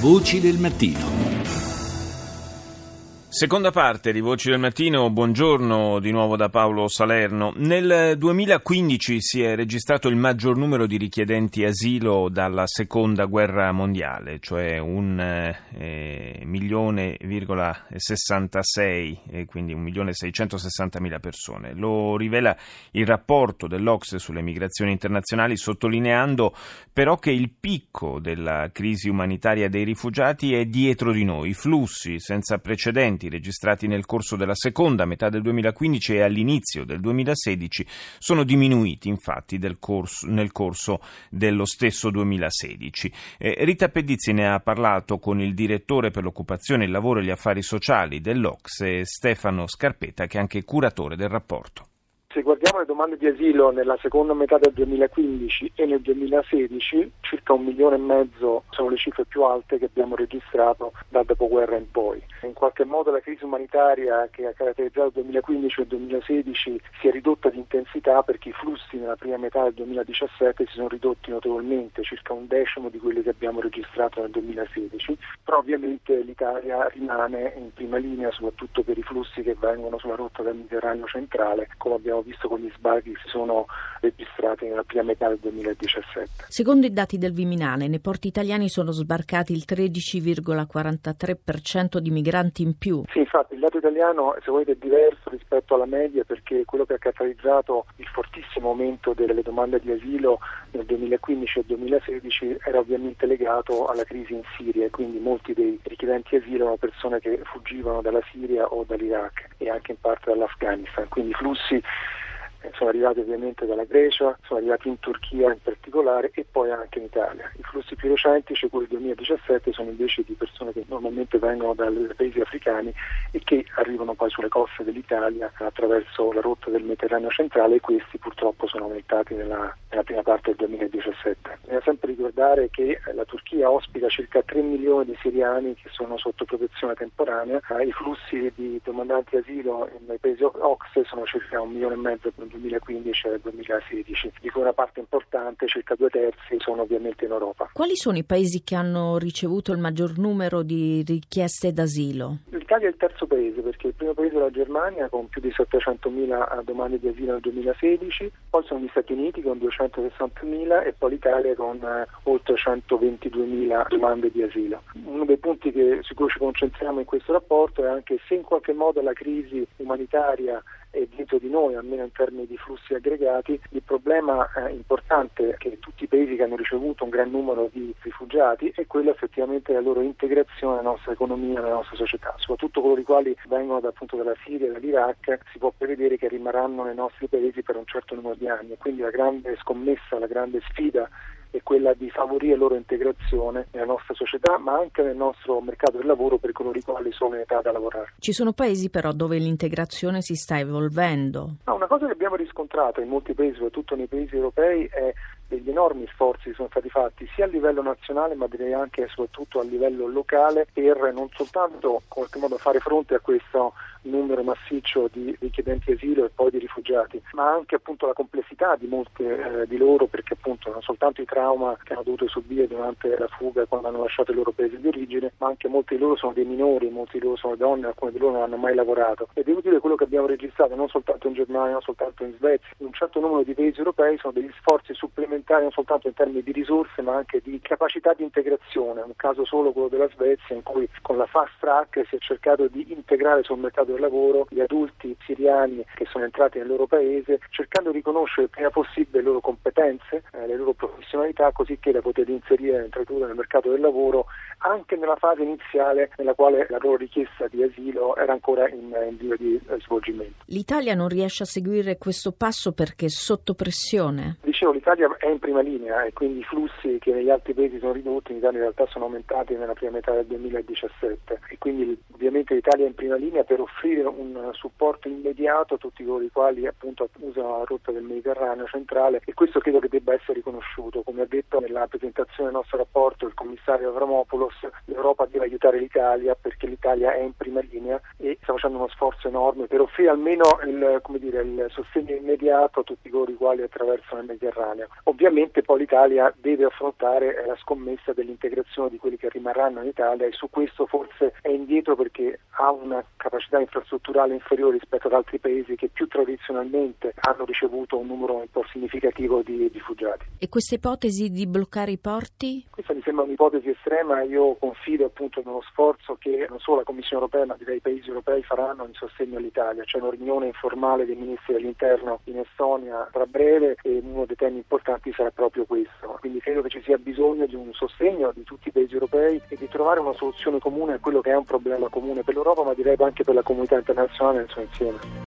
Voci del mattino. Seconda parte di Voci del Mattino, buongiorno di nuovo da Paolo Salerno. Nel 2015 si è registrato il maggior numero di richiedenti asilo dalla seconda guerra mondiale, cioè un eh, milione virgola 66, quindi un milione 660 mila persone. Lo rivela il rapporto dell'Ox sulle migrazioni internazionali, sottolineando però che il picco della crisi umanitaria dei rifugiati è dietro di noi, flussi senza precedenti eventi registrati nel corso della seconda metà del 2015 e all'inizio del 2016 sono diminuiti infatti corso, nel corso dello stesso 2016. Eh, Rita Pedizzi ne ha parlato con il direttore per l'occupazione, il lavoro e gli affari sociali dell'Ox, Stefano Scarpetta, che è anche curatore del rapporto. Se guardiamo le domande di asilo nella seconda metà del 2015 e nel 2016, circa un milione e mezzo sono le cifre più alte che abbiamo registrato dal dopoguerra in poi. In qualche modo la crisi umanitaria che ha caratterizzato il 2015 e il 2016 si è ridotta di intensità perché i flussi nella prima metà del 2017 si sono ridotti notevolmente, circa un decimo di quelli che abbiamo registrato nel 2016, però ovviamente l'Italia rimane in prima linea soprattutto per i flussi che vengono sulla rotta del Mediterraneo centrale, come abbiamo visto con gli sbarchi che si sono registrati nella prima metà del 2017. Secondo i dati del Viminale, nei porti italiani sono sbarcati il 13,43% di migranti in più. Sì, infatti il dato italiano se volete è diverso rispetto alla media perché quello che ha catalizzato il fortissimo aumento delle domande di asilo nel 2015 e 2016 era ovviamente legato alla crisi in Siria e quindi molti dei richiedenti asilo erano persone che fuggivano dalla Siria o dall'Iraq e anche in parte dall'Afghanistan, quindi flussi sono arrivati ovviamente dalla Grecia, sono arrivati in Turchia in particolare e poi anche in Italia. I flussi più recenti, cioè quelli del 2017, sono invece di persone che normalmente vengono dai paesi africani e che arrivano poi sulle coste dell'Italia attraverso la rotta del Mediterraneo centrale e questi purtroppo sono aumentati nella, nella prima parte del 2017. Bisogna sempre ricordare che la Turchia ospita circa 3 milioni di siriani che sono sotto protezione temporanea, i flussi di domandanti asilo nei paesi OXE sono circa un milione e mezzo per 2015 e 2016, di cui una parte importante, circa due terzi, sono ovviamente in Europa. Quali sono i paesi che hanno ricevuto il maggior numero di richieste d'asilo? L'Italia è il terzo paese perché il primo paese è la Germania con più di 700.000 domande di asilo nel 2016, poi sono gli Stati Uniti con 260.000 e poi l'Italia con eh, oltre 122.000 domande di asilo. Uno dei punti che, su cui ci concentriamo in questo rapporto è anche se in qualche modo la crisi umanitaria è dietro di noi, almeno in termini di flussi aggregati. Il problema eh, importante è che tutti i paesi che hanno ricevuto un gran numero di rifugiati è quello effettivamente della loro integrazione nella nostra economia, nella nostra società, soprattutto coloro i quali vengono dal punto della Siria e dall'Iraq, si può prevedere che rimarranno nei nostri paesi per un certo numero di anni e quindi la grande scommessa, la grande sfida è quella di favorire la loro integrazione nella nostra società, ma anche nel nostro mercato del lavoro per coloro i quali sono in età da lavorare. Ci sono paesi però dove l'integrazione si sta evolvendo. No, una cosa che abbiamo riscontrato in molti paesi, soprattutto nei paesi europei, è degli enormi sforzi che sono stati fatti sia a livello nazionale ma direi anche e soprattutto a livello locale per non soltanto in qualche modo fare fronte a questo numero massiccio di richiedenti asilo e poi di rifugiati, ma anche appunto la complessità di molte eh, di loro perché appunto non soltanto i trauma che hanno dovuto subire durante la fuga quando hanno lasciato il loro paese di origine, ma anche molti di loro sono dei minori, molti di loro sono donne, alcuni di loro non hanno mai lavorato. Ed è utile quello che abbiamo registrato non soltanto in Germania, non soltanto in Svezia, in un certo numero di paesi europei sono degli sforzi supplementari non soltanto in termini di risorse ma anche di capacità di integrazione, un caso solo quello della Svezia in cui con la fast track si è cercato di integrare sul mercato del lavoro gli adulti siriani che sono entrati nel loro paese, cercando di conoscere il prima possibile le loro competenze, eh, le loro professionalità, così che le potete inserire nel mercato del lavoro anche nella fase iniziale nella quale la loro richiesta di asilo era ancora in, in via di eh, svolgimento. L'Italia non riesce a seguire questo passo perché è sotto pressione? Dicevo, l'Italia è in prima linea e quindi i flussi che negli altri paesi sono ridotti in Italia in realtà sono aumentati nella prima metà del 2017 e quindi ovviamente l'Italia è in prima linea per offrire un supporto immediato a tutti coloro i quali appunto usano la rotta del Mediterraneo centrale e questo credo che debba essere riconosciuto. Come ha detto nella presentazione del nostro rapporto il commissario Avramopoulos, l'Europa deve aiutare l'Italia perché l'Italia è in prima linea e sta facendo uno sforzo enorme per offrire almeno il, dire, il sostegno immediato a tutti coloro i quali attraversano il Mediterraneo Mediterraneo. Ovviamente poi l'Italia deve affrontare la scommessa dell'integrazione di quelli che rimarranno in Italia e su questo forse è indietro perché ha una capacità infrastrutturale inferiore rispetto ad altri paesi che più tradizionalmente hanno ricevuto un numero un po' significativo di rifugiati. E questa ipotesi di bloccare i porti? Questa mi sembra un'ipotesi estrema, io confido appunto nello sforzo che non solo la Commissione europea ma direi i paesi europei faranno in sostegno all'Italia. C'è una riunione informale dei ministri dell'interno in Estonia tra breve e uno dei temi importanti sarà proprio questo. Quindi credo che ci sia bisogno di un sostegno di tutti i paesi europei e di trovare una soluzione comune a quello che è un problema comune per l'Europa ma direi anche per la comunità internazionale nel suo insieme.